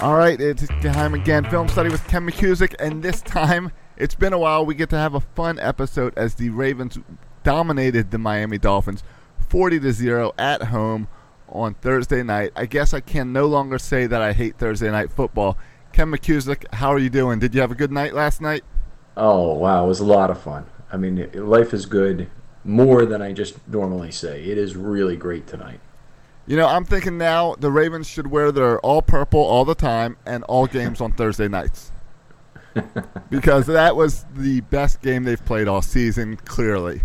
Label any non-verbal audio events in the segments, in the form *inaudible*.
All right, it's time again. Film study with Ken McKusick, and this time it's been a while. We get to have a fun episode as the Ravens dominated the Miami Dolphins, forty to zero at home on Thursday night. I guess I can no longer say that I hate Thursday night football. Ken McKusick, how are you doing? Did you have a good night last night? Oh wow, it was a lot of fun. I mean, life is good more than I just normally say. It is really great tonight. You know, I'm thinking now the Ravens should wear their all purple all the time and all games on Thursday nights. *laughs* because that was the best game they've played all season, clearly.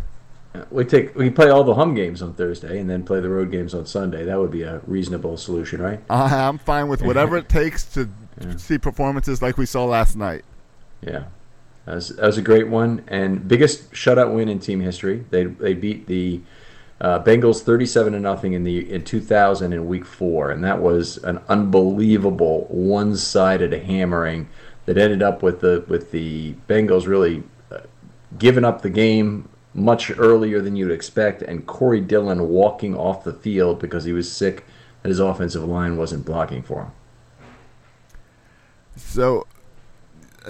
We take we play all the home games on Thursday and then play the road games on Sunday. That would be a reasonable solution, right? Uh, I'm fine with whatever it takes to *laughs* yeah. see performances like we saw last night. Yeah, that was, that was a great one and biggest shutout win in team history. They they beat the uh, Bengals 37 to nothing in the in 2000 in Week Four, and that was an unbelievable one-sided hammering that ended up with the with the Bengals really uh, giving up the game much earlier than you'd expect, and Corey Dillon walking off the field because he was sick and his offensive line wasn't blocking for him. So,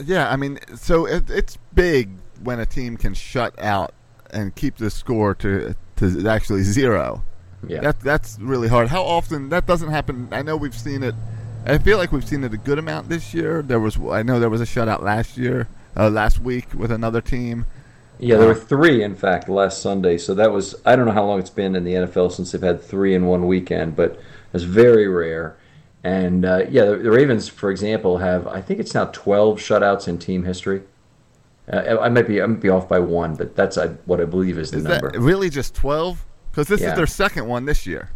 yeah, I mean, so it, it's big when a team can shut out and keep the score to to actually zero. Yeah, that that's really hard. How often that doesn't happen? I know we've seen it. I feel like we've seen it a good amount this year. There was I know there was a shutout last year, uh, last week with another team. Yeah, there uh, were three in fact last Sunday. So that was I don't know how long it's been in the NFL since they've had three in one weekend, but it's very rare. And uh, yeah, the, the, Ravens, for example, have I think it's now 12 shutouts in team history. Uh, I might be I might be off by one, but that's I, what I believe is the is number. really just 12? Because this yeah. is their second one this year.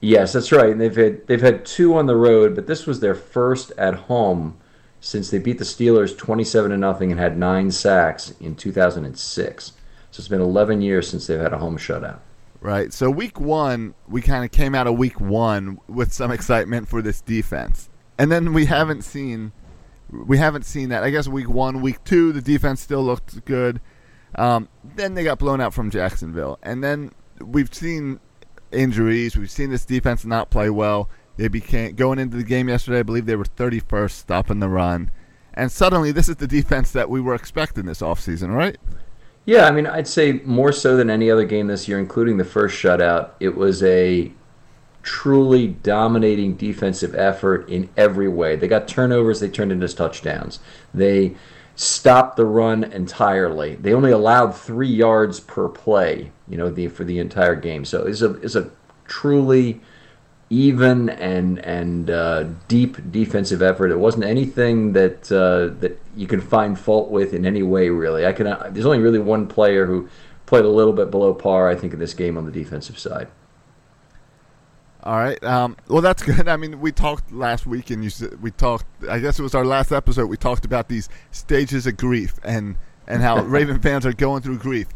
Yes, that's right. And they've had they've had two on the road, but this was their first at home since they beat the Steelers 27 to nothing and had nine sacks in 2006. So it's been 11 years since they've had a home shutout. Right. So week one, we kind of came out of week one with some excitement for this defense, and then we haven't seen we haven't seen that. I guess week one, week two, the defense still looked good. Um, then they got blown out from Jacksonville, and then we've seen injuries. We've seen this defense not play well. They became going into the game yesterday. I believe they were 31st stopping the run, and suddenly this is the defense that we were expecting this offseason, right? Yeah, I mean, I'd say more so than any other game this year, including the first shutout. It was a truly dominating defensive effort in every way. They got turnovers, they turned into touchdowns. They stopped the run entirely. They only allowed three yards per play, you know, the, for the entire game. So it's a it's a truly even and and uh, deep defensive effort. It wasn't anything that uh, that you can find fault with in any way. Really, I can. Uh, there's only really one player who played a little bit below par. I think in this game on the defensive side. All right. Um, well, that's good. *laughs* I mean, we talked last week, and you said we talked. I guess it was our last episode. We talked about these stages of grief and and how *laughs* Raven fans are going through grief.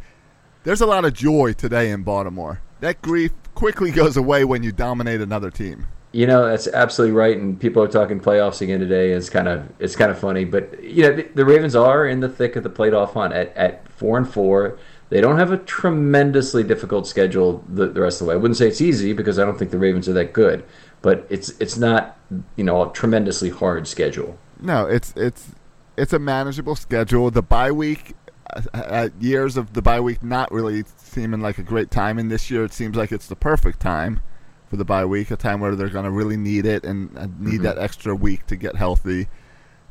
There's a lot of joy today in Baltimore. That grief quickly goes away when you dominate another team. You know that's absolutely right, and people are talking playoffs again today. It's kind of it's kind of funny, but you know the, the Ravens are in the thick of the playoff hunt at, at four and four. They don't have a tremendously difficult schedule the, the rest of the way. I wouldn't say it's easy because I don't think the Ravens are that good, but it's it's not you know a tremendously hard schedule. No, it's it's it's a manageable schedule. The bye week, uh, uh years of the bye week not really seeming like a great time, and this year it seems like it's the perfect time for the bye week, a time where they're going to really need it and need mm-hmm. that extra week to get healthy.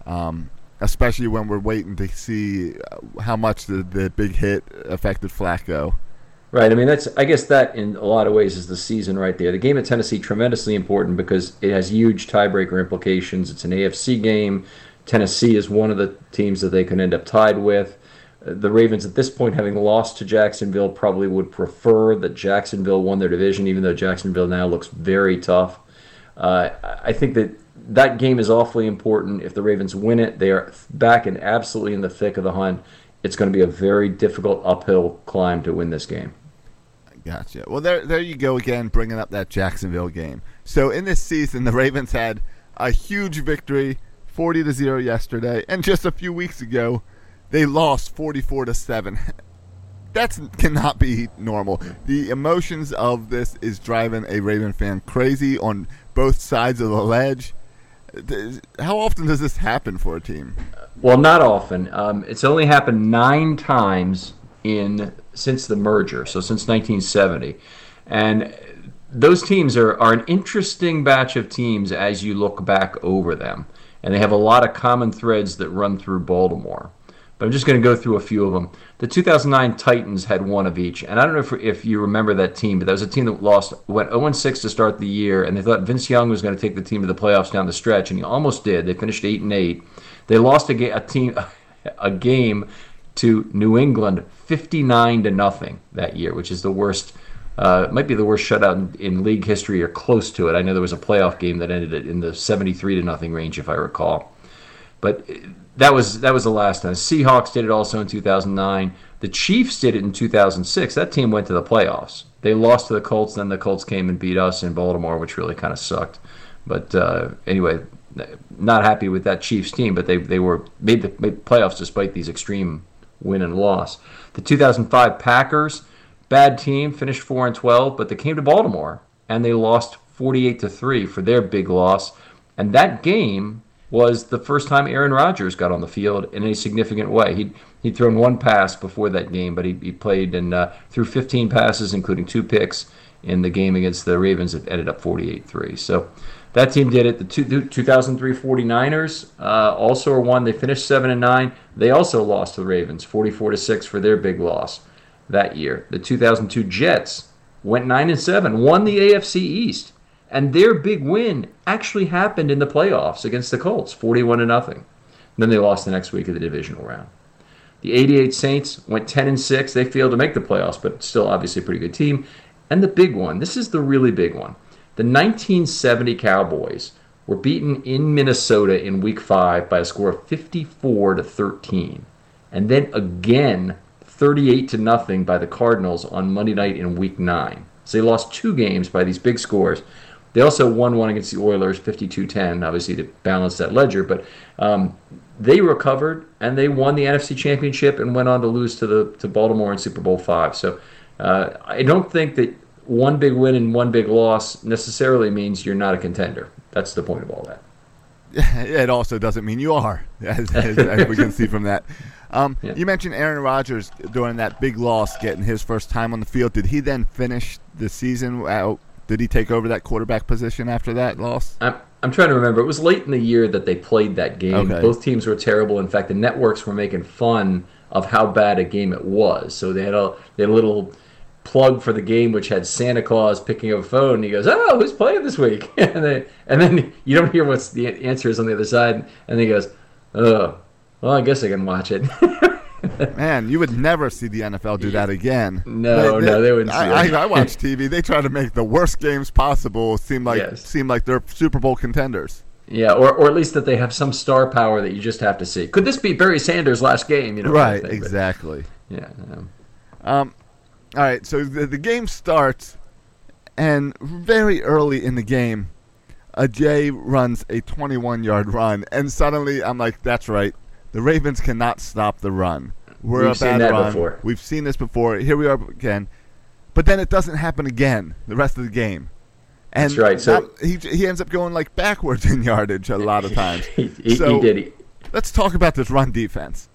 Um, especially when we're waiting to see uh, how much the, the big hit affected Flacco. Right. I mean, that's I guess that in a lot of ways is the season right there. The game at Tennessee tremendously important because it has huge tiebreaker implications. It's an AFC game. Tennessee is one of the teams that they can end up tied with. Uh, the Ravens at this point, having lost to Jacksonville, probably would prefer that Jacksonville won their division, even though Jacksonville now looks very tough. Uh, I think that that game is awfully important. If the Ravens win it, they are back and absolutely in the thick of the hunt. It's going to be a very difficult uphill climb to win this game. Gotcha. Well, there, there you go again, bringing up that Jacksonville game. So in this season, the Ravens had a huge victory, forty to zero yesterday, and just a few weeks ago, they lost forty-four to seven. *laughs* That cannot be normal. The emotions of this is driving a Raven fan crazy on both sides of the ledge. How often does this happen for a team? Well, not often. Um, it's only happened nine times in since the merger, so since 1970, and those teams are, are an interesting batch of teams as you look back over them, and they have a lot of common threads that run through Baltimore but I'm just going to go through a few of them. The 2009 Titans had one of each, and I don't know if, if you remember that team, but that was a team that lost went 0-6 to start the year, and they thought Vince Young was going to take the team to the playoffs down the stretch, and he almost did. They finished eight and eight. They lost a, ga- a team *laughs* a game to New England 59 to nothing that year, which is the worst. Uh, might be the worst shutout in, in, league history or close to it. I know there was a playoff game that ended in the 73 to nothing range, if I recall. But that was that was the last time. Seahawks did it also in 2009. The Chiefs did it in 2006. That team went to the playoffs. They lost to the Colts, then the Colts came and beat us in Baltimore, which really kind of sucked. But uh, anyway, not happy with that Chiefs team, but they they were made the made playoffs despite these extreme win and loss. The 2005 Packers, bad team, finished four and 12, but they came to Baltimore and they lost 48 to three for their big loss. And that game was the first time Aaron Rodgers got on the field in a significant way. He'd, he'd thrown one pass before that game, but he, he played and uh, threw 15 passes, including two picks in the game against the Ravens. It ended up 48 3. So that team did it. The two, 2003 49ers uh, also are one. They finished 7 and 9. They also lost to the Ravens 44 to 6 for their big loss that year. The 2002 Jets went 9 and 7, won the AFC East And their big win actually happened in the playoffs against the Colts, 41 to nothing. Then they lost the next week of the divisional round. The 88 Saints went 10 and 6. They failed to make the playoffs, but still obviously a pretty good team. And the big one, this is the really big one. The 1970 Cowboys were beaten in Minnesota in week 5 by a score of 54 to 13. And then again 38 to nothing by the Cardinals on Monday night in week 9. So they lost two games by these big scores. They also won one against the Oilers, 52-10, obviously to balance that ledger. But um, they recovered and they won the NFC Championship and went on to lose to the to Baltimore in Super Bowl five. So uh, I don't think that one big win and one big loss necessarily means you're not a contender. That's the point of all that. *laughs* It also doesn't mean you are, as, as, as we can see from that. Um, yeah. You mentioned Aaron Rodgers during that big loss, getting his first time on the field. Did he then finish the season out? Did he take over that quarterback position after that loss? I'm, I'm trying to remember. It was late in the year that they played that game. Okay. Both teams were terrible. In fact, the networks were making fun of how bad a game it was. So they had a they had a little plug for the game which had Santa Claus picking up a phone. And he goes, "Oh, who's playing this week?" *laughs* and then and then you don't hear what the answer is on the other side. And then he goes, "Oh, well, I guess I can watch it." *laughs* *laughs* Man, you would never see the NFL do that again. No, they, they, no, they wouldn't. I, I, I, watch *laughs* TV. They try to make the worst games possible seem like yes. seem like they're Super Bowl contenders. Yeah, or, or at least that they have some star power that you just have to see. Could this be Barry Sanders' last game? You know, right? Thing, exactly. But, yeah. Um, all right. So the, the game starts, and very early in the game, Ajayi runs a 21-yard run, and suddenly I'm like, "That's right. The Ravens cannot stop the run. We're We've a bad run. Before. We've seen this before. Here we are again. But then it doesn't happen again the rest of the game. And That's right. So not, he he ends up going like backwards in yardage a lot of *laughs* times. he, he, so he did. let's talk about this run defense.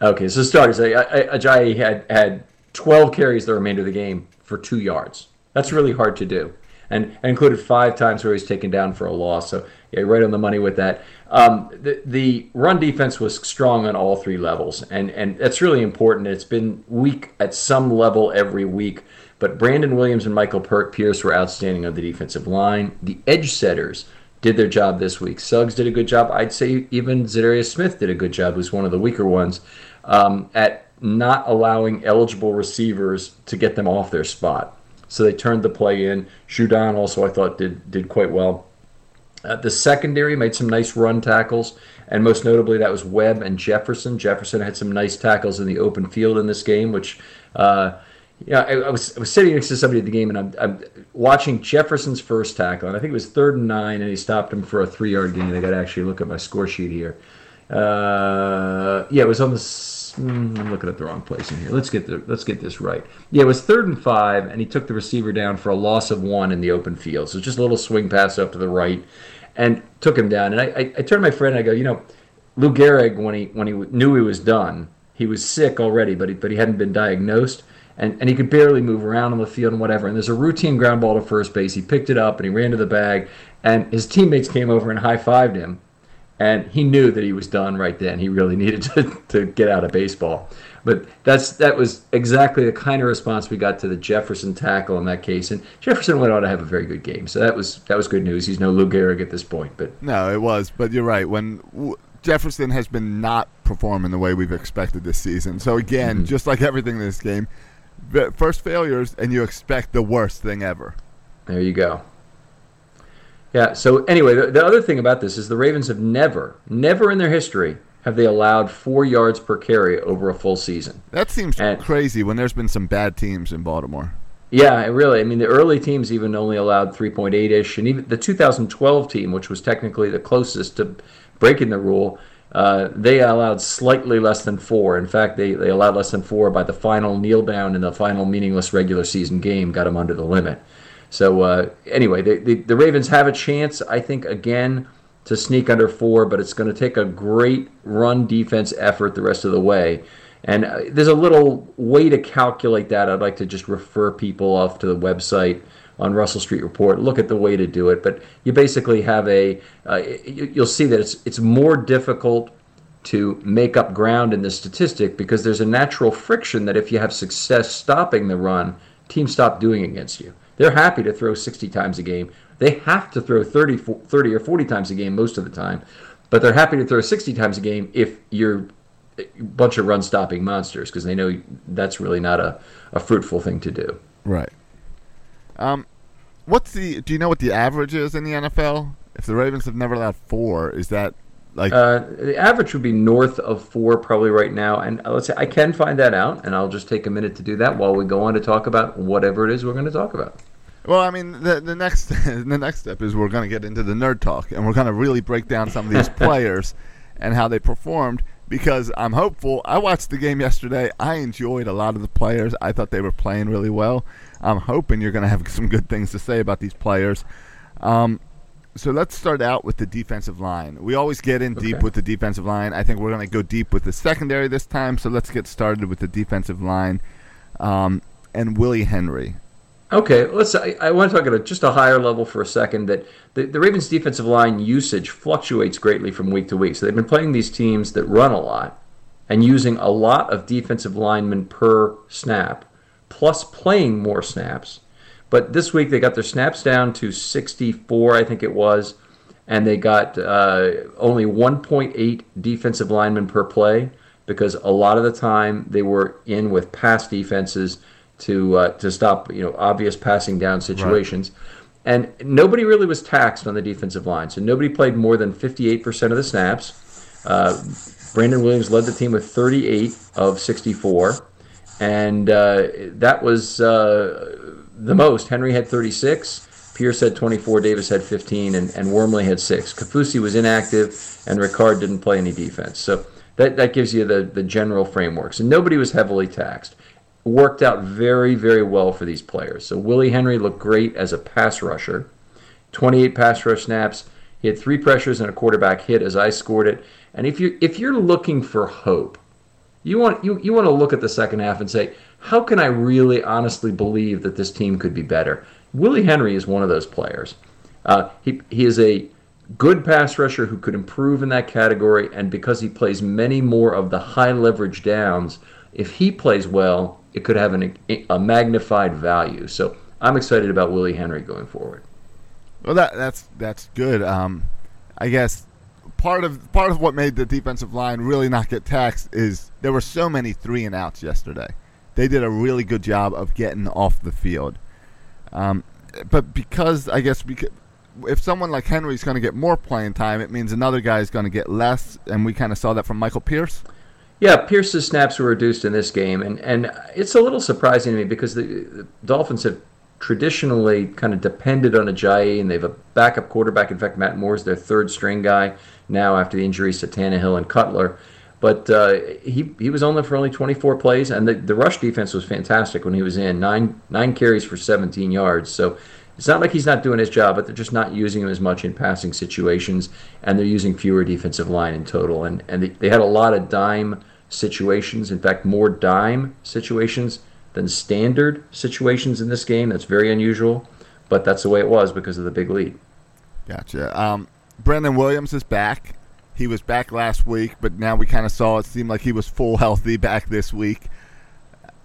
Okay, so starters. Ajayi had had 12 carries the remainder of the game for two yards. That's really hard to do, and, and included five times where he was taken down for a loss. So yeah, right on the money with that. Um, the, the run defense was strong on all three levels, and, and that's really important. It's been weak at some level every week, but Brandon Williams and Michael Pierce were outstanding on the defensive line. The edge setters did their job this week. Suggs did a good job. I'd say even Za'Darius Smith did a good job, who's one of the weaker ones, um, at not allowing eligible receivers to get them off their spot. So they turned the play in. Judon also, I thought, did did quite well. Uh, the secondary made some nice run tackles, and most notably that was Webb and Jefferson. Jefferson had some nice tackles in the open field in this game, which. Uh, yeah, I, I, was I was sitting next to somebody at the game, and I'm, I'm, watching Jefferson's first tackle, and I think it was third and nine, and he stopped him for a three yard gain. I got to actually look at my score sheet here. Uh, yeah, it was on the. Mm, I'm looking at the wrong place in here. Let's get the let's get this right. Yeah, it was third and five, and he took the receiver down for a loss of one in the open field. So just a little swing pass up to the right, and took him down. And I, I, I turned to my friend and I go, you know, Lou Gehrig, when he when he knew he was done, he was sick already, but he, but he hadn't been diagnosed. And, and he could barely move around on the field and whatever. And there's a routine ground ball to first base. He picked it up and he ran to the bag. And his teammates came over and high fived him. And he knew that he was done right then. He really needed to, *laughs* to get out of baseball. But that's that was exactly the kind of response we got to the Jefferson tackle in that case. And Jefferson went on to have a very good game, so that was that was good news. He's no Lou Gehrig at this point, but no, it was. But you're right. When w- Jefferson has been not performing the way we've expected this season, so again, mm-hmm. just like everything in this game, first failures, and you expect the worst thing ever. There you go. Yeah. So anyway, the, the other thing about this is the Ravens have never, never in their history have they allowed four yards per carry over a full season. That seems and, crazy when there's been some bad teams in Baltimore. Yeah, really. I mean, the early teams even only allowed 3.8 ish, and even the 2012 team, which was technically the closest to breaking the rule, uh, they allowed slightly less than four. In fact, they, they allowed less than four by the final kneel down in the final meaningless regular season game, got them under the limit. So, uh, anyway, the, the, the Ravens have a chance, I think, again to sneak under four, but it's going to take a great run defense effort the rest of the way. And uh, there's a little way to calculate that. I'd like to just refer people off to the website on Russell Street Report. Look at the way to do it. But you basically have a, uh, you'll see that it's, it's more difficult to make up ground in the statistic because there's a natural friction that if you have success stopping the run, teams stop doing against you. They're happy to throw 60 times a game They have to throw 30, 30 or 40 times a game most of the time, but they're happy to throw 60 times a game if you're a bunch of run stopping monsters because they know that's really not a, a fruitful thing to do. Right. Um, what's the? Do you know what the average is in the NFL? If the Ravens have never allowed four, is that like uh, the average would be north of four probably right now? And uh, let's say I can find that out, and I'll just take a minute to do that while we go on to talk about whatever it is we're going to talk about. Well, I mean, the the next *laughs* the next step is we're going to get into the nerd talk, and we're going to really break down some of these *laughs* players and how they performed. Because I'm hopeful. I watched the game yesterday. I enjoyed a lot of the players. I thought they were playing really well. I'm hoping you're going to have *laughs* some good things to say about these players. Um, so let's start out with the defensive line. We always get in deep with the defensive line. I think we're going to go deep with the secondary this time. So let's get started with the defensive line um, and Willie Henry. Okay, let's. I, I, want to talk at a, just a higher level for a second. That the, the Ravens' defensive line usage fluctuates greatly from week to week. So they've been playing these teams that run a lot and using a lot of defensive linemen per snap, plus playing more snaps. But this week they got their snaps down to 64, I think it was, and they got uh, only 1.8 defensive linemen per play because a lot of the time they were in with pass defenses to uh, to stop you know obvious passing down situations. Right. And nobody really was taxed on the defensive line, so nobody played more than 58% of the snaps. Uh, Brandon Williams led the team with 38 of 64, and uh, that was uh, the most. Henry had 36, Pierce had 24, Davis had 15, and, and Wormley had six. Kaufusi was inactive, and Ricard didn't play any defense. So that, that gives you the, the general frameworks. And nobody was heavily taxed worked out very, very well for these players. So Willie Henry looked great as a pass rusher. 28 pass rush snaps. He had three pressures and a quarterback hit as I scored it. And if you if you're looking for hope, you want you, you want to look at the second half and say, how can I really honestly believe that this team could be better? Willie Henry is one of those players. Uh, he he is a good pass rusher who could improve in that category, and because he plays many more of the high leverage downs, if he plays well, it could have an, a magnified value. So I'm excited about Willie Henry going forward. Well, that that's that's good. Um, I guess part of part of what made the defensive line really not get taxed is there were so many three and outs yesterday. They did a really good job of getting off the field. Um, but because I guess because if someone like Henry's going to get more playing time, it means another guy is going to get less, and we kind of saw that from Michael Pierce. Yeah, Pierce's snaps were reduced in this game, and, and it's a little surprising to me because the, the Dolphins have traditionally kind of depended on Ajayi, and they have a backup quarterback. In fact, Matt Moore is their third string guy now after the injuries to Tannehill and Cutler. But uh, he he was only for only 24 plays, and the, the rush defense was fantastic when he was in nine nine carries for 17 yards. So it's not like he's not doing his job, but they're just not using him as much in passing situations, and they're using fewer defensive line in total. And and they, they had a lot of dime situations. In fact, more dime situations than standard situations in this game. That's very unusual, but that's the way it was because of the big lead. Gotcha. Um, Brandon Williams is back. He was back last week, but now we kind of saw it seemed like he was full healthy back this week.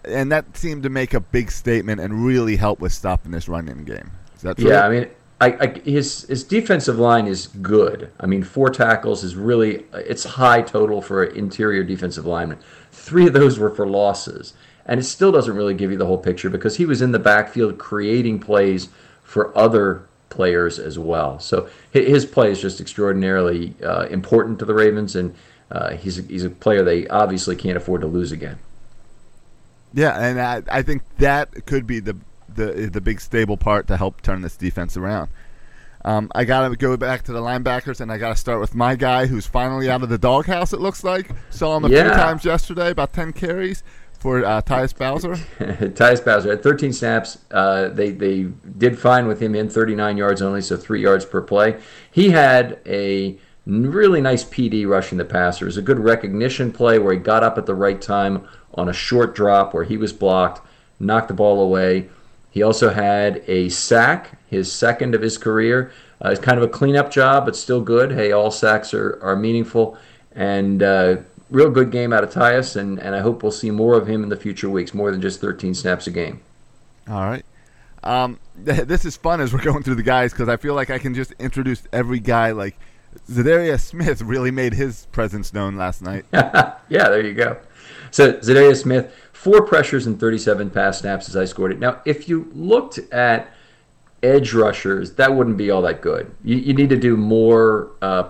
And that seemed to make a big statement and really help with stopping this running game. Is that true? Yeah, I mean, I, I, his his defensive line is good. I mean, four tackles is really it's high total for an interior defensive lineman. Three of those were for losses, and it still doesn't really give you the whole picture because he was in the backfield creating plays for other players as well. So his play is just extraordinarily uh, important to the Ravens, and uh, he's a, he's a player they obviously can't afford to lose again. Yeah, and I, I think that could be the the the big stable part to help turn this defense around. Um, I got to go back to the linebackers, and I got to start with my guy who's finally out of the doghouse, it looks like. Saw him a yeah. few times yesterday, about 10 carries for uh, Tyus Bowser. *laughs* Tyus Bowser had 13 snaps. Uh, they, they did fine with him in 39 yards only, so three yards per play. He had a really nice PD rushing the passer. It was a good recognition play where he got up at the right time on a short drop where he was blocked, knocked the ball away he also had a sack, his second of his career. Uh, it's kind of a cleanup job, but still good. Hey, all sacks are, are meaningful. And uh, real good game out of Tyus, and, and I hope we'll see more of him in the future weeks, more than just 13 snaps a game. All right. Um, *laughs* this is fun as we're going through the guys because I feel like I can just introduce every guy. Like Za'Darius Smith really made his presence known last night. *laughs* yeah, there you go. So Za'Darius Smith, four pressures and 37 pass snaps as I scored it. Now, if you looked at edge rushers, that wouldn't be all that good. You, you need to do more, uh,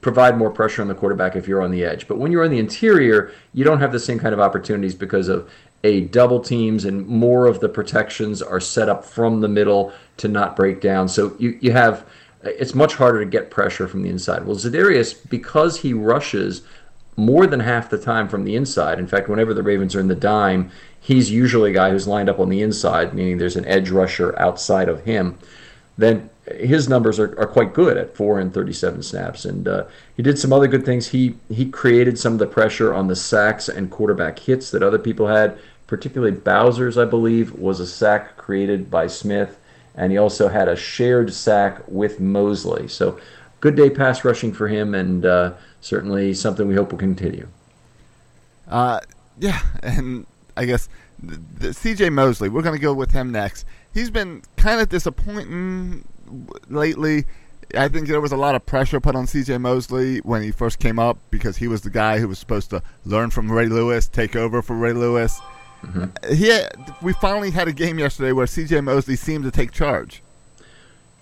provide more pressure on the quarterback if you're on the edge. But when you're on the interior, you don't have the same kind of opportunities because of a double teams and more of the protections are set up from the middle to not break down. So you, you have it's much harder to get pressure from the inside. Well, Za'Darius, because he rushes more than half the time from the inside. In fact, whenever the Ravens are in the dime, he's usually a guy who's lined up on the inside, meaning there's an edge rusher outside of him. Then his numbers are, are quite good at four and 37 snaps, and uh, he did some other good things. He he created some of the pressure on the sacks and quarterback hits that other people had. Particularly Bowser's, I believe, was a sack created by Smith, and he also had a shared sack with Mosley. So, good day pass rushing for him, and uh, certainly something we hope will continue. Uh, yeah, and I guess the, the C.J. Mosley, we're going to go with him next. He's been kind of disappointing lately. I think there was a lot of pressure put on C.J. Mosley when he first came up because he was the guy who was supposed to learn from Ray Lewis, take over for Ray Lewis. Mm-hmm. He, had, we finally had a game yesterday where C.J. Mosley seemed to take charge.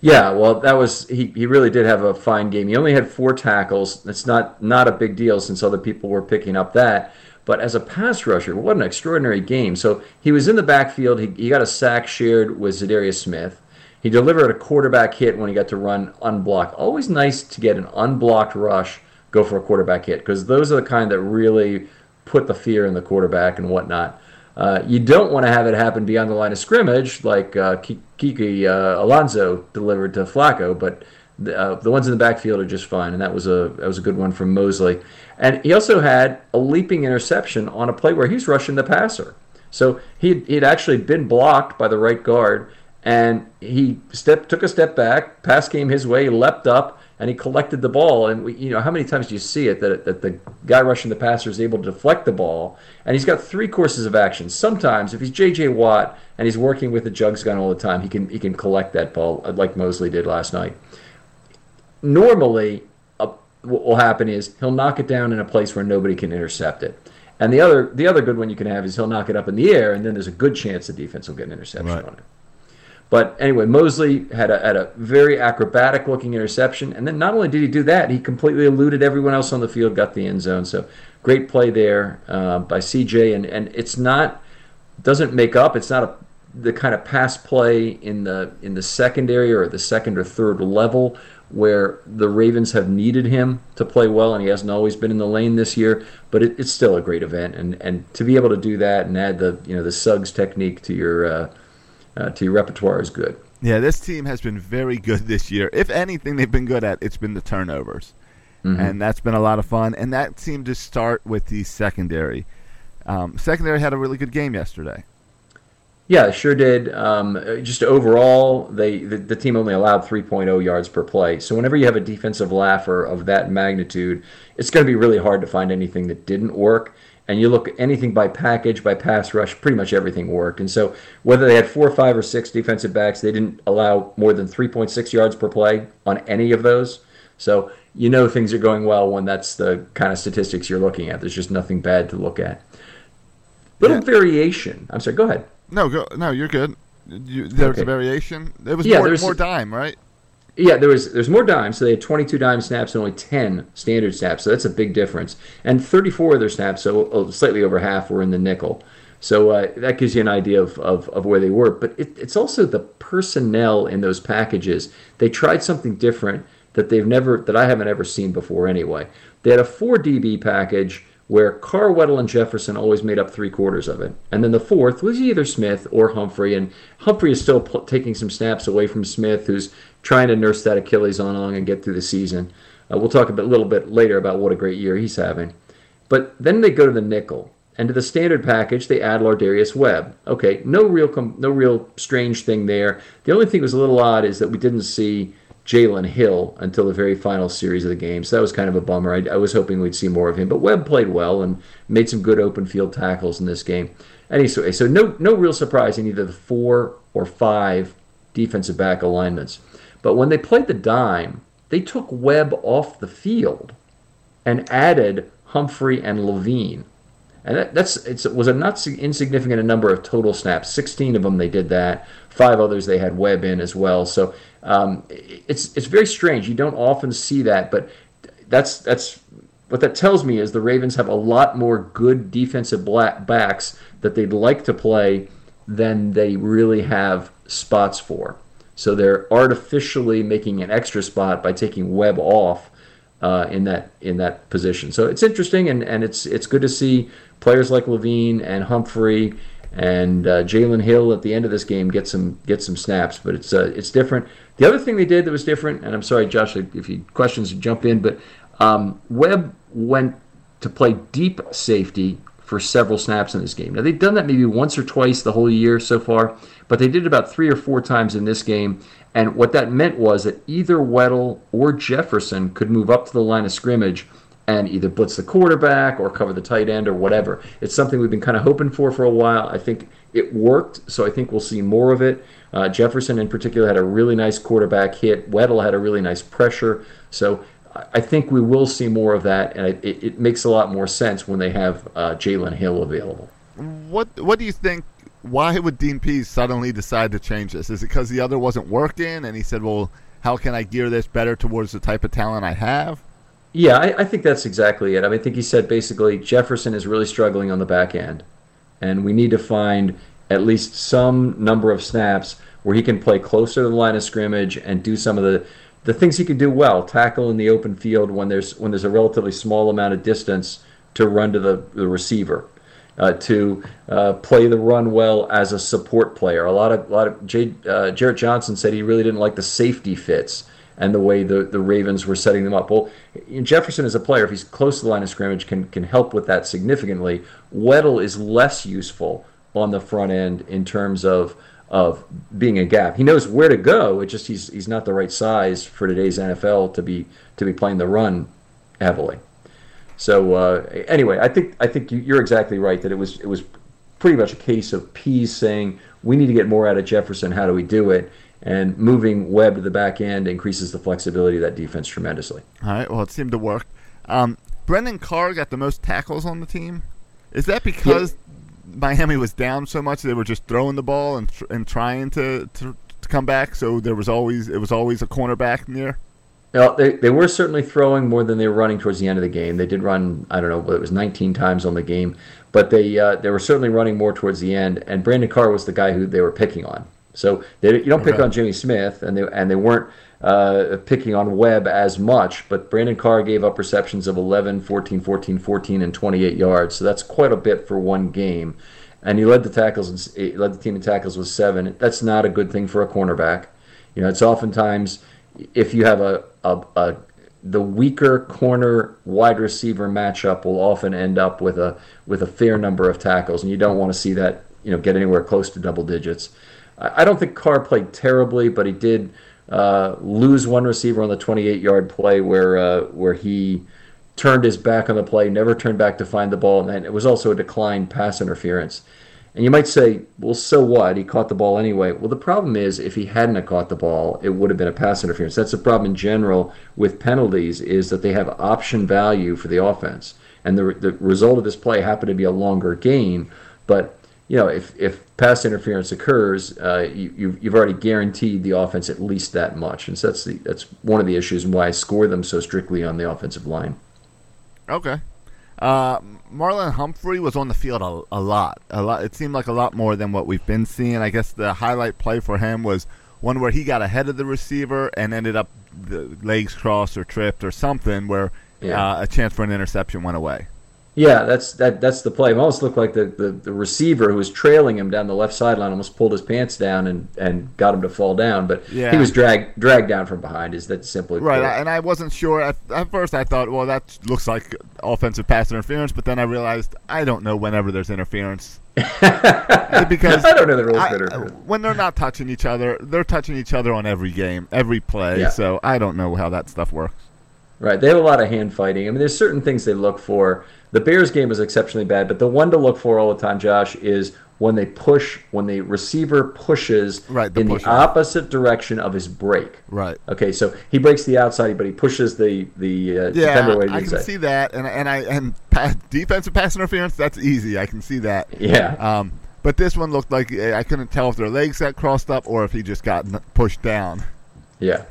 Yeah, well, that was he. He really did have a fine game. He only had four tackles. It's not not a big deal since other people were picking up that. But as a pass rusher, what an extraordinary game! So he was in the backfield. He, he got a sack shared with Za'Darius Smith. He delivered a quarterback hit when he got to run unblocked. Always nice to get an unblocked rush, go for a quarterback hit because those are the kind that really put the fear in the quarterback and whatnot. Uh, you don't want to have it happen beyond the line of scrimmage, like uh, Kiko uh, Alonso delivered to Flacco, but the, uh, the, ones in the backfield are just fine, and that was a that was a good one from Mosley. And he also had a leaping interception on a play where he's rushing the passer. So he he'd actually been blocked by the right guard, and he step took a step back, pass came his way, leapt up, and he collected the ball. And we, you know, how many times do you see it that, that the guy rushing the passer is able to deflect the ball? And he's got three courses of action. Sometimes, if he's J.J. Watt and he's working with the jugs gun all the time, he can he can collect that ball uh, like Mosley did last night. Normally, uh, what will happen is he'll knock it down in a place where nobody can intercept it. And the other the other good one you can have is he'll knock it up in the air, and then there's a good chance the defense will get an interception right. on it. But anyway, Mosley had a, had a very acrobatic looking interception. And then not only did he do that, he completely eluded everyone else on the field, got the end zone. So great play there uh, by CJ. And, and it's not, doesn't make up, it's not a, the kind of pass play in the, in the secondary or the second or third level where the Ravens have needed him to play well, and he hasn't always been in the lane this year. But it, it's still a great event, and, and to be able to do that and add the you know the Suggs technique to your uh, uh, to your repertoire is good. Yeah, this team has been very good this year. If anything they've been good at, it's been the turnovers. Mm-hmm. And that's been a lot of fun. And that seemed to start with the secondary. Um, secondary had a really good game yesterday. Yeah, sure did. Um, just overall, they the, the, team only allowed 3.0 yards per play. So whenever you have a defensive laugher of that magnitude, it's going to be really hard to find anything that didn't work and you look at anything by package, by pass rush, pretty much everything worked. And so whether they had four, five, or six defensive backs, they didn't allow more than 3.6 yards per play on any of those. So you know things are going well when that's the kind of statistics you're looking at. There's just nothing bad to look at. Little yeah. variation. I'm sorry. Go ahead. No, go. No, you're good. You, there was okay. a variation. There was yeah, more, more dime, right? Yeah, there was there's more dimes. So they had 22 dime snaps and only 10 standard snaps. So that's a big difference. And 34 of their snaps, so slightly over half, were in the nickel. So uh, that gives you an idea of, of, of where they were. But it, it's also the personnel in those packages. They tried something different that they've never that I haven't ever seen before. Anyway, they had a four DB package where Carr, Weddle, and Jefferson always made up three quarters of it. And then the fourth was either Smith or Humphrey. And Humphrey is still taking some snaps away from Smith, who's trying to nurse that Achilles on along and get through the season. Uh, we'll talk a bit, little bit later about what a great year he's having. But then they go to the nickel. And to the standard package, they add Lardarius Webb. Okay, no real, com- no real strange thing there. The only thing that was a little odd is that we didn't see Jalen Hill until the very final series of the game. So that was kind of a bummer. I, I, was hoping we'd see more of him, but Webb played well and made some good open field tackles in this game. Anyway, so no no real surprise in either the four or five defensive back alignments. But when they played the dime, they took Webb off the field and added Humphrey and Levine. And that, that's it was a not insignificant number of total snaps. 16 of them they did that. Five others they had Webb in as well. So um, it's it's very strange. You don't often see that, but that's that's what that tells me is the Ravens have a lot more good defensive backs that they'd like to play than they really have spots for. So they're artificially making an extra spot by taking Webb off uh, in that in that position. So it's interesting and, and it's it's good to see players like Levine and Humphrey and uh, Jalen Hill at the end of this game get some get some snaps. But it's uh, it's different. The other thing they did that was different, and I'm sorry, Josh, if you questions jump in, but um, Webb went to play deep safety for several snaps in this game. Now they've done that maybe once or twice the whole year so far, but they did it about three or four times in this game. And what that meant was that either Weddle or Jefferson could move up to the line of scrimmage and either blitz the quarterback or cover the tight end or whatever. It's something we've been kind of hoping for for a while. I think it worked, so I think we'll see more of it. Uh, Jefferson, in particular, had a really nice quarterback hit. Weddle had a really nice pressure. So I think we will see more of that, and it, it makes a lot more sense when they have uh, Jalen Hill available. What What do you think why would Dean Pees suddenly decide to change this? Is it because the other wasn't working, and he said, "Well, how can I gear this better towards the type of talent I have?" Yeah, I, I think that's exactly it. I, mean, I think he said basically Jefferson is really struggling on the back end, and we need to find at least some number of snaps where he can play closer to the line of scrimmage and do some of the the things he can do well, tackle in the open field when there's when there's a relatively small amount of distance to run to the, the receiver uh, to uh, play the run well as a support player. A lot of a lot of J, uh, Johnson said he really didn't like the safety fits and the way the, the Ravens were setting them up. Well, Jefferson is a player, if he's close to the line of scrimmage, can can help with that significantly. Weddle is less useful on the front end in terms of of being a gap. He knows where to go. It just he's he's not the right size for today's NFL to be to be playing the run heavily. So uh, anyway, I think I think you're exactly right that it was it was pretty much a case of Pees saying we need to get more out of Jefferson. How do we do it? And moving Webb to the back end increases the flexibility of that defense tremendously. All right. Well, it seemed to work. Um, Brandon Carr got the most tackles on the team. Is that because yeah. Miami was down so much they were just throwing the ball and and trying to, to to come back? So there was always it was always a cornerback near. Well, they, they were certainly throwing more than they were running towards the end of the game. They did run, I don't know, it was 19 times on the game, but they uh, they were certainly running more towards the end. And Brandon Carr was the guy who they were picking on. So they, you don't pick on Jimmy Smith, and they and they weren't uh, picking on Webb as much. But Brandon Carr gave up receptions of 11, 14, 14, 14, and 28 yards. So that's quite a bit for one game. And he led the tackles. He led the team in tackles with seven. That's not a good thing for a cornerback. You know, it's oftentimes if you have a, a, a the weaker corner wide receiver matchup will often end up with a with a fair number of tackles, and you don't want to see that you know get anywhere close to double digits. I, I don't think Carr played terribly, but he did uh, lose one receiver on the 28 yard play where uh, where he turned his back on the play, never turned back to find the ball, and it was also a declined pass interference. And you might say, well, so what? He caught the ball anyway. Well, the problem is, if he hadn't caught the ball, it would have been a pass interference. That's the problem in general with penalties is that they have option value for the offense. And the, the result of this play happened to be a longer gain. But, you know, if, if pass interference occurs, uh, you, you've, you've already guaranteed the offense at least that much. And so that's, the, that's one of the issues and why I score them so strictly on the offensive line. Okay. Uh, Marlon Humphrey was on the field a, a, lot. A lot. It seemed like a lot more than what we've been seeing. I guess the highlight play for him was one where he got ahead of the receiver and ended up the legs crossed or tripped or something where yeah. uh, a chance for an interception went away. Yeah, that's that. That's the play. It almost looked like the, the, the, receiver who was trailing him down the left sideline almost pulled his pants down and, and got him to fall down. But yeah. he was dragged dragged down from behind. Is that simply right? And I wasn't sure at, at first. I thought, well, that looks like offensive pass interference. But then I realized I don't know whenever there's interference *laughs* because I don't know the rules I, better. Uh, when they're not touching each other, they're touching each other on every game, every play. Yeah. So I don't know how that stuff works. Right. They have a lot of hand fighting. I mean, there's certain things they look for. The Bears game was exceptionally bad, but the one to look for all the time, Josh, is when they push, when the receiver pushes right, the in pusher. the opposite direction of his break. Right. Okay, so he breaks the outside, but he pushes the the uh, yeah, defender away. I can see that, and and I and pa- defensive pass interference. That's easy. I can see that. Yeah. Um, but this one looked like I couldn't tell if their legs got crossed up or if he just got pushed down. Yeah.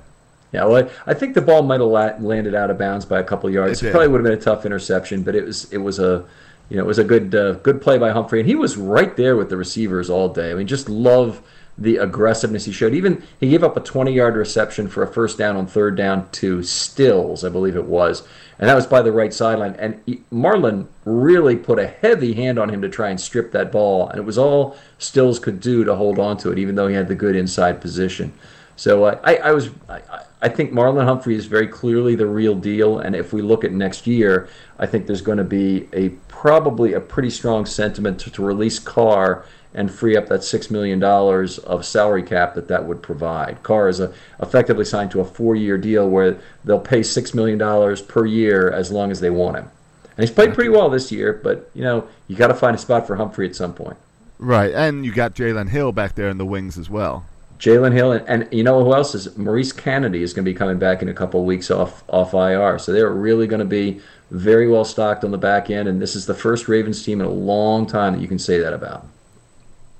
Yeah, well, I think the ball might have landed out of bounds by a couple yards. It, it probably would have been a tough interception, but it was it was a you know it was a good uh, good play by Humphrey, and he was right there with the receivers all day. I mean, just love the aggressiveness he showed. Even he gave up a 20 yard reception for a first down on third down to Stills, I believe it was, and that was by the right sideline. And Marlon really put a heavy hand on him to try and strip that ball, and it was all Stills could do to hold on to it, even though he had the good inside position. So uh, I, I was I, I think Marlon Humphrey is very clearly the real deal, and if we look at next year, I think there's going to be a probably a pretty strong sentiment to, to release Carr and free up that six million dollars of salary cap that that would provide. Carr is a, effectively signed to a four-year deal where they'll pay six million dollars per year as long as they want him. And he's played pretty well this year, but you know you got to find a spot for Humphrey at some point. Right, and you got Jaylen Hill back there in the wings as well. Jaylen Hill and, and, you know who else is Maurice Canady is going to be coming back in a couple of weeks off off IR. So they're really going to be very well stocked on the back end, and this is the first Ravens team in a long time that you can say that about.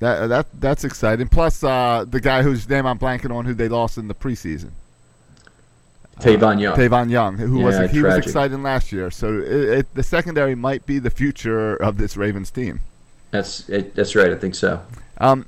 That that that's exciting. Plus, uh, the guy whose name I'm blanking on, who they lost in the preseason, Tavon Young. Tavon Young, who yeah, was he tragic. was exciting last year. So it, it, the secondary might be the future of this Ravens team. That's it, that's right. I think so. Um,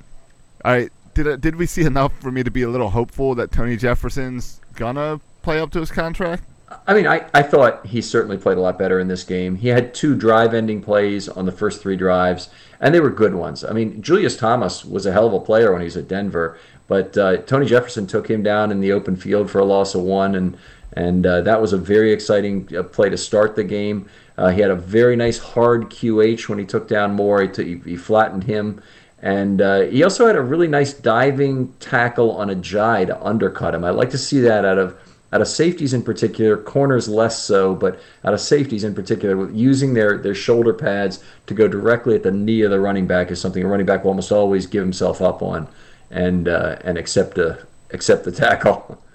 all right did did we see enough for me to be a little hopeful that Tony Jefferson's gonna play up to his contract? I mean, I, I thought he certainly played a lot better in this game. He had two drive ending plays on the first three drives, and they were good ones. I mean, Julius Thomas was a hell of a player when he was at Denver, but uh, Tony Jefferson took him down in the open field for a loss of one, and and uh, that was a very exciting uh, play to start the game. Uh, he had a very nice hard QH when he took down Moore. He, t- he flattened him. And uh, he also had a really nice diving tackle on Ajayi to undercut him. I'd like to see that out of out of safeties in particular, corners less so, but out of safeties in particular, using their, their shoulder pads to go directly at the knee of the running back is something a running back will almost always give himself up on and uh, and accept a accept the tackle. *laughs*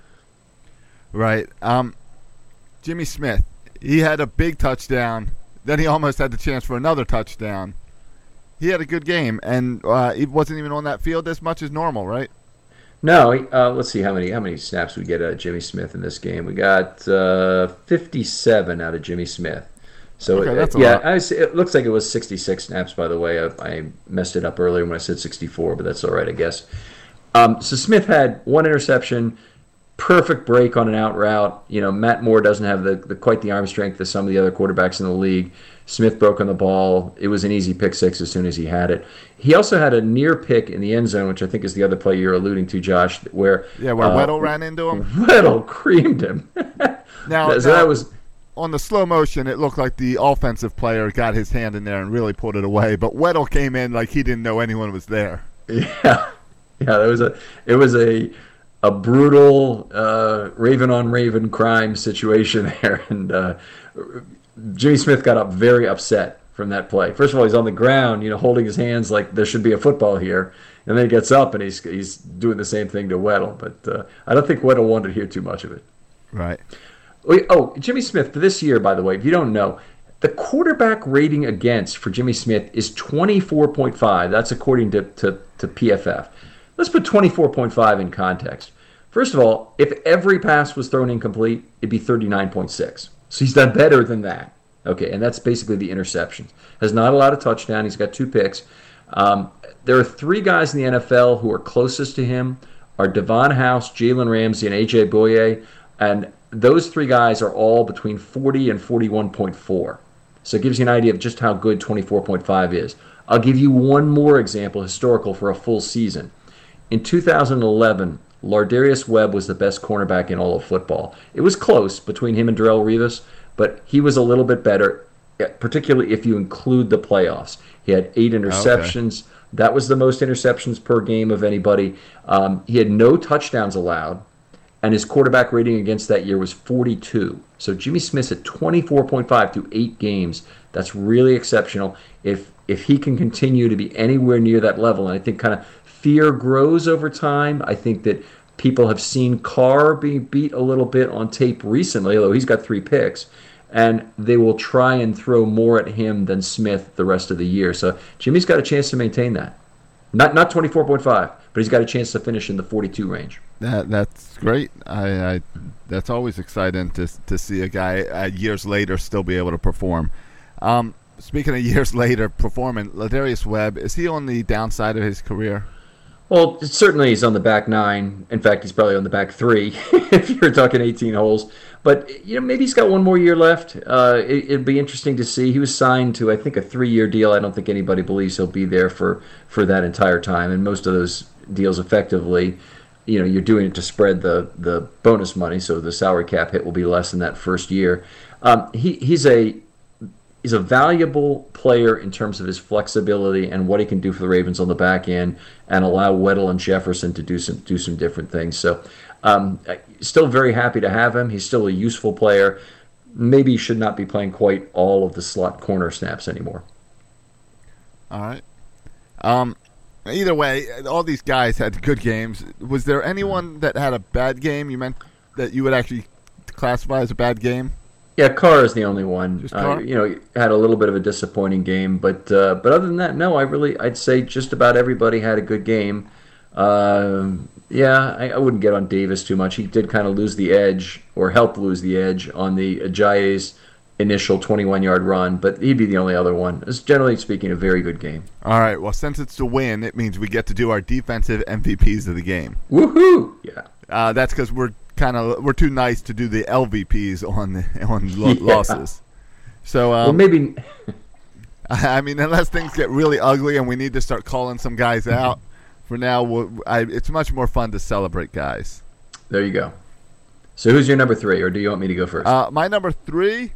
Right. Um, Jimmy Smith, he had a big touchdown. Then he almost had the chance for another touchdown he had a good game, and uh, he wasn't even on that field as much as normal, right? No, uh, let's see how many how many snaps we get out of Jimmy Smith in this game. We got uh, 57 out of Jimmy Smith. So okay, it, yeah, was, it looks like it was 66 snaps. By the way, I, I, messed it up earlier when I said 64, but that's all right, I guess. Um, so Smith had one interception, perfect break on an out route. You know, Matt Moore doesn't have the, the quite the arm strength of some of the other quarterbacks in the league. Smith broke on the ball. It was an easy pick six as soon as he had it. He also had a near pick in the end zone, which I think is the other play you're alluding to, Josh, where yeah, where uh, Weddle ran into him. *laughs* Weddle creamed him. *laughs* now, *laughs* so now, that was on the slow motion. It looked like the offensive player got his hand in there and really pulled it away, but Weddle came in like he didn't know anyone was there. Yeah, yeah, that was a it was a a brutal uh, Raven on Raven crime situation *laughs* there, and. Uh, Jimmy Smith got up very upset from that play. First of all, he's on the ground, you know, holding his hands like there should be a football here, and then he gets up and he's he's doing the same thing to Weddle. But uh, I don't think Weddle wanted to hear too much of it. Right. Oh, Jimmy Smith for this year, by the way, if you don't know, the quarterback rating against for Jimmy Smith is 24.5. That's according to, to, to PFF. Let's put 24.5 in context. First of all, if every pass was thrown incomplete, it'd be 39.6. So he's done better than that. Okay, and that's basically the interceptions. Has not allowed a touchdown. He's got two picks. Um, there are three guys in the NFL who are closest to him are Davon House, Jalen Ramsey, and AJ Bouye, and those three guys are all between 40 and 41.4. So it gives you an idea of just how good 24.5 is. I'll give you one more example, historical for a full season. In 2011, Lardarius Webb was the best cornerback in all of football. It was close between him and Darrelle Revis, but he was a little bit better. particularly if you include the playoffs. He had eight interceptions. Okay. That was the most interceptions per game of anybody. Um, he had no touchdowns allowed, and his quarterback rating against that year was 42. So Jimmy Smith's at 24.5 through eight games. That's really exceptional. If if he can continue to be anywhere near that level, and I think kind of fear grows over time. I think that people have seen Carr being beat a little bit on tape recently, although he's got three picks and they will try and throw more at him than Smith the rest of the year. So Jimmy's got a chance to maintain that. Not not 24.5, but he's got a chance to finish in the 42 range. That that's great. I, I that's always exciting to to see a guy uh, years later still be able to perform. Um, speaking of *laughs* years later performing, Lardarius Webb is he on the downside of his career? Well, certainly he's on the back nine. In fact, he's probably on the back three *laughs* if you're talking 18 holes. But you know, maybe he's got one more year left. Uh, it, would be interesting to see. He was signed to, I think, a three-year deal. I don't think anybody believes he'll be there for for that entire time. And most of those deals, effectively, you know, you're doing it to spread the the bonus money, so the salary cap hit will be less in that first year. Um, he he's a he's a valuable player in terms of his flexibility and what he can do for the Ravens on the back end, and allow Weddle and Jefferson to do some do some different things. So, um, still very happy to have him. He's still a useful player. Maybe he should not be playing quite all of the slot corner snaps anymore. All right. Um, either way, all these guys had good games. Was there anyone that had a bad game? You meant that you would actually classify as a bad game? Yeah, Carr is the only one. Uh, you know, had a little bit of a disappointing game, but uh, but other than that, no. I really, I'd say just about everybody had a good game. Uh, yeah, I, I, wouldn't get on Davis too much. He did kind of lose the edge, or help lose the edge on the Ajayi's initial 21-yard run, but he'd be the only other one. It's generally speaking a very good game. All right. Well, since it's to win, it means we get to do our defensive MVPs of the game. Woohoo! Yeah. Uh, that's because we're kind of we're too nice to do the LVPs on on lo- *laughs* yeah. losses. So um, well, maybe. *laughs* I mean, unless things get really ugly and we need to start calling some guys out, for now, we'll, I, it's much more fun to celebrate guys. There you go. So who's your number three, or do you want me to go first? Uh, my number three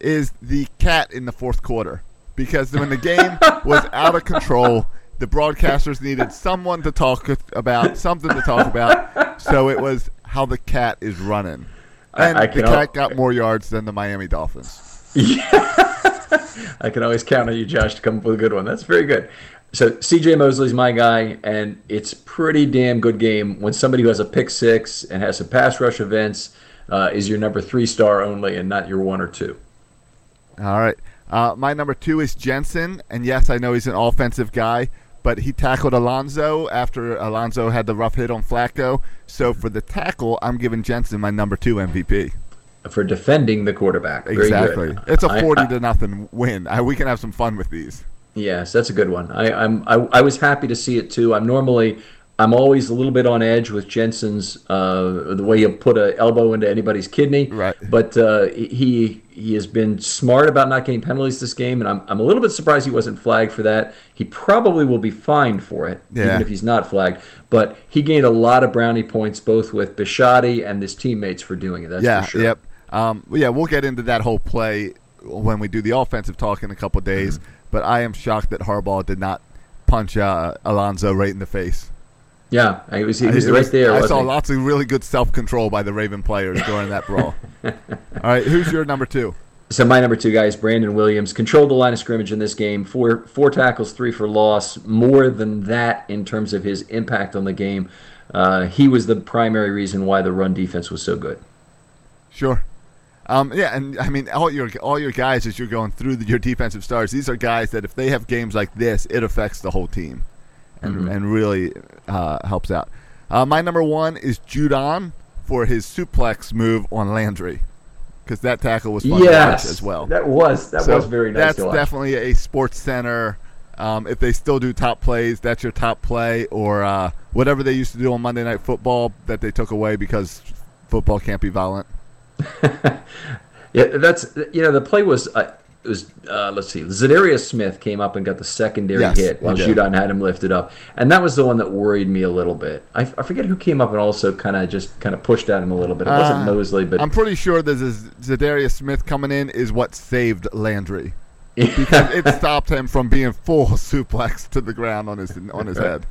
is the cat in the fourth quarter because when the game was *laughs* out of control, the broadcasters needed someone to talk about, something to talk about. So it was how the cat is running. And I, I the cat got more yards than the Miami Dolphins. *laughs* Yeah. I can always count on you, Josh, to come up with a good one. That's very good. So CJ Mosley's my guy, and it's pretty damn good game when somebody who has a pick six and has some pass rush events uh, is your number three star only and not your one or two. All right. Uh, my number two is Jensen, and yes, I know he's an offensive guy, but he tackled Alonso after Alonso had the rough hit on Flacco. So for the tackle, I'm giving Jensen my number two MVP. For defending the quarterback. Very exactly. Good. It's a 40 I, I, to nothing win. I, we can have some fun with these. Yes, that's a good one. I, I'm I, I was happy to see it too. I'm normally I'm always a little bit on edge with Jensen's uh, the way you put an elbow into anybody's kidney. Right. But uh, he he has been smart about not getting penalties this game, and I'm I'm a little bit surprised he wasn't flagged for that. He probably will be fined for it, yeah. even if he's not flagged. But he gained a lot of brownie points both with Bisciotti and his teammates for doing it. That's yeah. Sure. Yep. Um, yeah, we'll get into that whole play when we do the offensive talk in a couple days. Mm-hmm. But I am shocked that Harbaugh did not punch uh, Alonso right in the face. Yeah, he was, he was right there. I saw he? lots of really good self control by the Raven players during that brawl. *laughs* All right, who's your number two? So my number two guy is Brandon Williams. Controlled the line of scrimmage in this game. Four four tackles, three for loss. More than that in terms of his impact on the game. Uh, he was the primary reason why the run defense was so good. Sure. Um, yeah, and I mean all your all your guys as you're going through the, your defensive stars. These are guys that if they have games like this, it affects the whole team and, mm-hmm. and really uh, helps out. Uh, my number one is Judon for his suplex move on Landry because that tackle was fun yes, as well. That was that so was very nice. That's definitely a Sports Center. Um, if they still do top plays, that's your top play, or uh, whatever they used to do on Monday Night Football that they took away because football can't be violent. *laughs* yeah, that's you know the play was uh, it was uh, let's see, Za'Darius Smith came up and got the secondary yes, hit while Judon had him lifted up, and that was the one that worried me a little bit. I, I forget who came up and also kind of just kind of pushed at him a little bit. It wasn't uh, Mosley, but I'm pretty sure that Za'Darius Smith coming in is what saved Landry. *laughs* because it stopped him from being full *laughs* suplex to the ground on his on his head.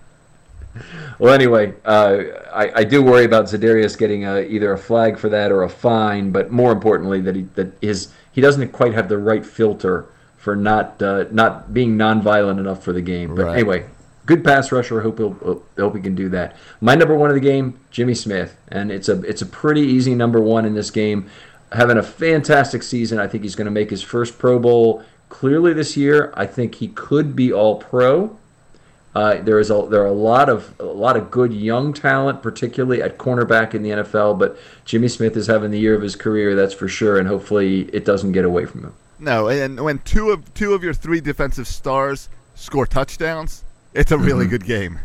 Well, anyway, uh, I, I, do worry about Za'Darius getting a, either a flag for that or a fine, but more importantly, that he that his he doesn't quite have the right filter for not uh, not being nonviolent enough for the game. But right. anyway, good pass rusher. I hope he'll hope he can do that. My number one of the game, Jimmy Smith, and it's a it's a pretty easy number one in this game. Having a fantastic season. I think he's going to make his first Pro Bowl clearly this year. I think he could be All Pro. Uh, there is a there are a lot of a lot of good young talent, particularly at cornerback in the NFL. But Jimmy Smith is having the year of his career, that's for sure, and hopefully it doesn't get away from him. No, and when two of two of your three defensive stars score touchdowns, it's a really mm-hmm. good game.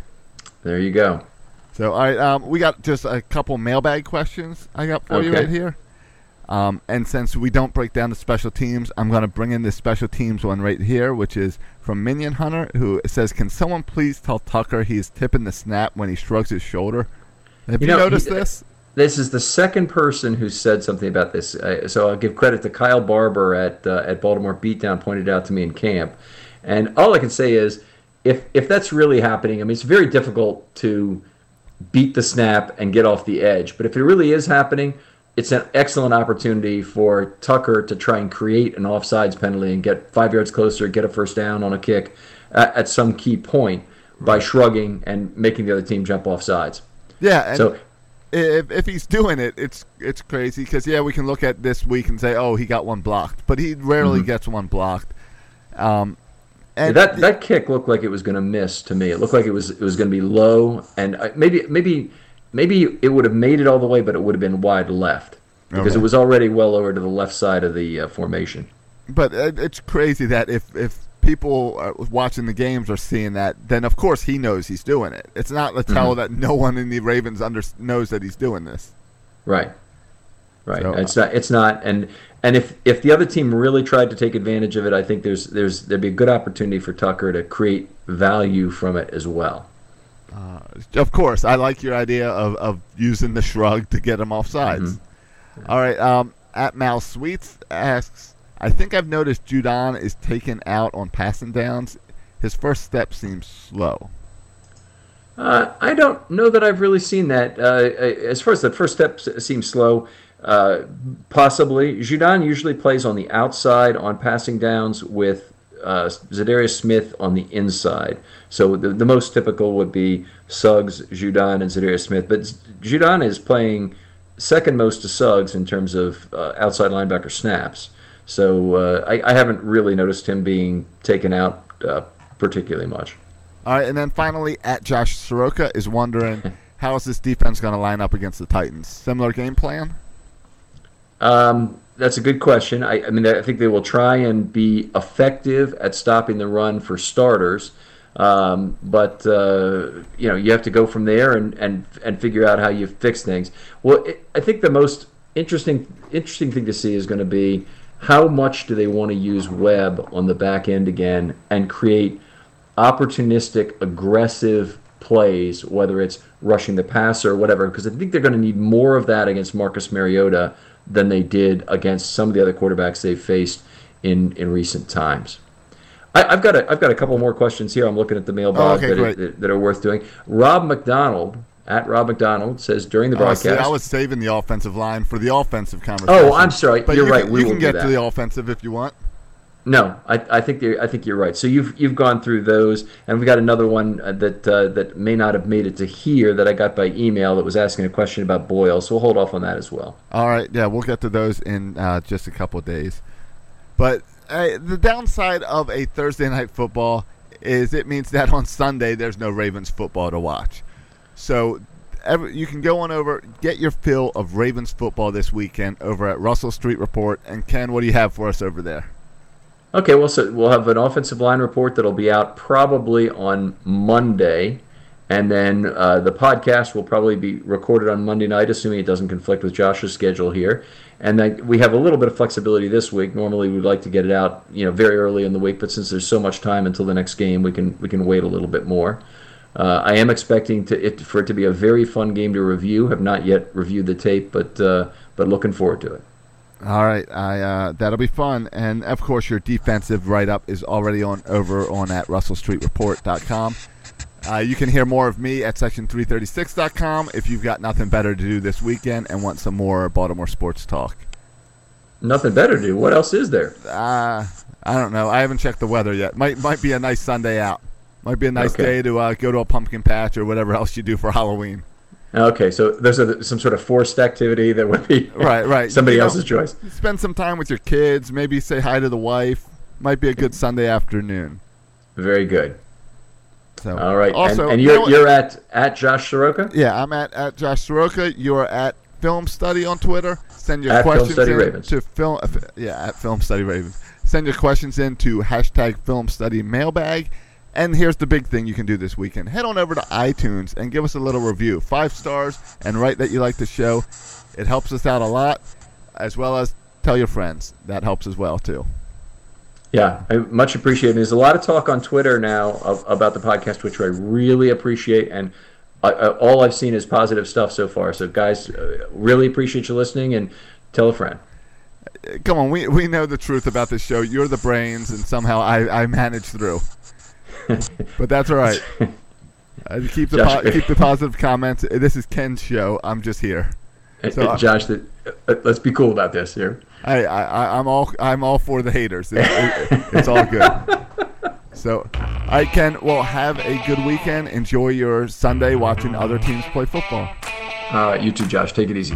There you go. So, all right, um, we got just a couple mailbag questions I got for okay. you right here. Um, and since we don't break down the special teams, I'm going to bring in the special teams one right here, which is from Minion Hunter, who says, "Can someone please tell Tucker he's tipping the snap when he shrugs his shoulder?" Have you, you know, noticed he, this? This is the second person who said something about this. Uh, so I'll give credit to Kyle Barber at uh, at Baltimore Beatdown pointed out to me in camp, and all I can say is, if if that's really happening, I mean, it's very difficult to beat the snap and get off the edge. But if it really is happening it's an excellent opportunity for Tucker to try and create an offsides penalty and get five yards closer, get a first down on a kick at, at some key point by shrugging and making the other team jump off sides. Yeah. so if, if he's doing it, it's it's crazy because yeah, we can look at this week and say, oh, he got one blocked, but he rarely mm-hmm. gets one blocked. Um, and that that kick looked like it was going to miss to me. It looked like it was it was going to be low and uh, maybe maybe maybe it would have made it all the way, but it would have been wide left because okay. it was already well over to the left side of the uh, formation. But uh, it's crazy that if if people watching the games are seeing that, then of course he knows he's doing it. It's not a tell mm-hmm. that no one in the Ravens under knows that he's doing this. Right. Right. So, it's not. It's not. And and if if the other team really tried to take advantage of it, I think there's there's there'd be a good opportunity for Tucker to create value from it as well. Uh, of course, I like your idea of, of using the shrug to get him off sides. Mm-hmm. All right. Um, at Mal Sweets asks, I think I've noticed Judon is taken out on passing downs. His first step seems slow. Uh, I don't know that I've really seen that. Uh, as far as the first step seems slow, uh, possibly. Judon usually plays on the outside on passing downs with uh, Za'Darius Smith on the inside. So the, the most typical would be Suggs, Judon, and Za'Darius Smith. But Judon is playing second most to Suggs in terms of uh, outside linebacker snaps. So uh, I, I, haven't really noticed him being taken out uh, particularly much. All right, and then finally, at Josh Soroka is wondering *laughs* how is this defense going to line up against the Titans? Similar game plan? Um, that's a good question. I, I, mean, I think they will try and be effective at stopping the run for starters. Um, but uh, you know, you have to go from there and, and and figure out how you fix things. Well, it, I think the most interesting interesting thing to see is going to be how much do they want to use Webb on the back end again and create opportunistic, aggressive plays, whether it's rushing the passer or whatever, because I think they're going to need more of that against Marcus Mariota than they did against some of the other quarterbacks they've faced in, in recent times. I, have got a, I've got a couple more questions here. I'm looking at the mailbag oh, okay, that, that, are worth doing. Rob McDonald at Rob McDonald says during the oh, broadcast. Oh, see, I was saving the offensive line for the offensive conversation. Oh, I'm sorry. But you're you right. Can, we you can get to the offensive if you want. No, I, I think I think you're right. So you've you've gone through those, and we got another one uh, that uh, that may not have made it to here that I got by email that was asking a question about Boyle. So we'll hold off on that as well. All right, yeah, we'll get to those in uh, just a couple days. But uh, the downside of a Thursday night football is it means that on Sunday there's no Ravens football to watch. So every, you can go on over, get your fill of Ravens football this weekend over at Russell Street Report. And Ken, what do you have for us over there? Okay, well, so we'll have an offensive line report that'll be out probably on Monday, and then uh, the podcast will probably be recorded on Monday night, assuming it doesn't conflict with Josh's schedule here. And then we have a little bit of flexibility this week. Normally, we'd like to get it out, you know, very early in the week, but since there's so much time until the next game, we can we can wait a little bit more. Uh, I am expecting to it for it to be a very fun game to review. Have not yet reviewed the tape, but uh, but looking forward to it. All right, I uh, that'll be fun, and of course, your defensive write up is already on over on at RussellStreetReport.com. Uh, you can hear more of me at section336.com if you've got nothing better to do this weekend and want some more Baltimore sports talk. Nothing better to do. What else is there? Uh, I don't know. I haven't checked the weather yet. Might might be a nice Sunday out. Might be a nice okay. day to uh, go to a pumpkin patch or whatever else you do for Halloween. Okay, so there's a, some sort of forced activity that would be *laughs* right, right. somebody you else's choice. Spend some time with your kids. Maybe say hi to the wife. Might be a good Sunday afternoon. Very good. So all right, also, and, and you're you know you're at at Josh Soroka. Yeah, I'm at at Josh Soroka. You're at Film Study on Twitter. Send your at questions in Ravens. to film. Yeah, at Film Study Ravens. Send your questions in to hashtag Film Study Mailbag. And here's the big thing you can do this weekend. Head on over to iTunes and give us a little review. Five stars and write that you like the show. It helps us out a lot, as well as tell your friends. That helps as well, too. Yeah, I much appreciated. There's a lot of talk on Twitter now of, about the podcast, which I really appreciate, and I, I, all I've seen is positive stuff so far. So, guys, uh, really appreciate you listening, and tell a friend. Come on, we we know the truth about this show. You're the brains, and somehow I I manage through. *laughs* but that's all right. *laughs* Uh, keep the Josh, po- keep the *laughs* positive comments. This is Ken's show. I'm just here. So, Josh, uh, let's be cool about this here. I, I, I'm all I'm all for the haters. It, it, it's all good. So, I Ken. well have a good weekend. Enjoy your Sunday watching other teams play football. All right, you too, Josh. Take it easy.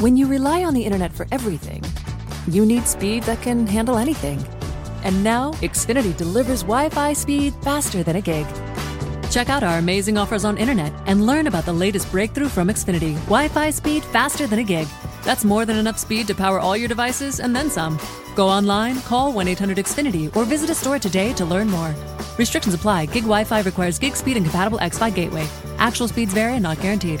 When you rely on the internet for everything, you need speed that can handle anything. And now, Xfinity delivers Wi Fi speed faster than a gig Check out our amazing offers on internet and learn about the latest breakthrough from Xfinity Wi Fi speed faster than a gig. That's more than enough speed to power all your devices and then some. Go online, call 1 800 Xfinity, or visit a store today to learn more. Restrictions apply. Gig Wi Fi requires gig speed and compatible X Fi gateway. Actual speeds vary and not guaranteed.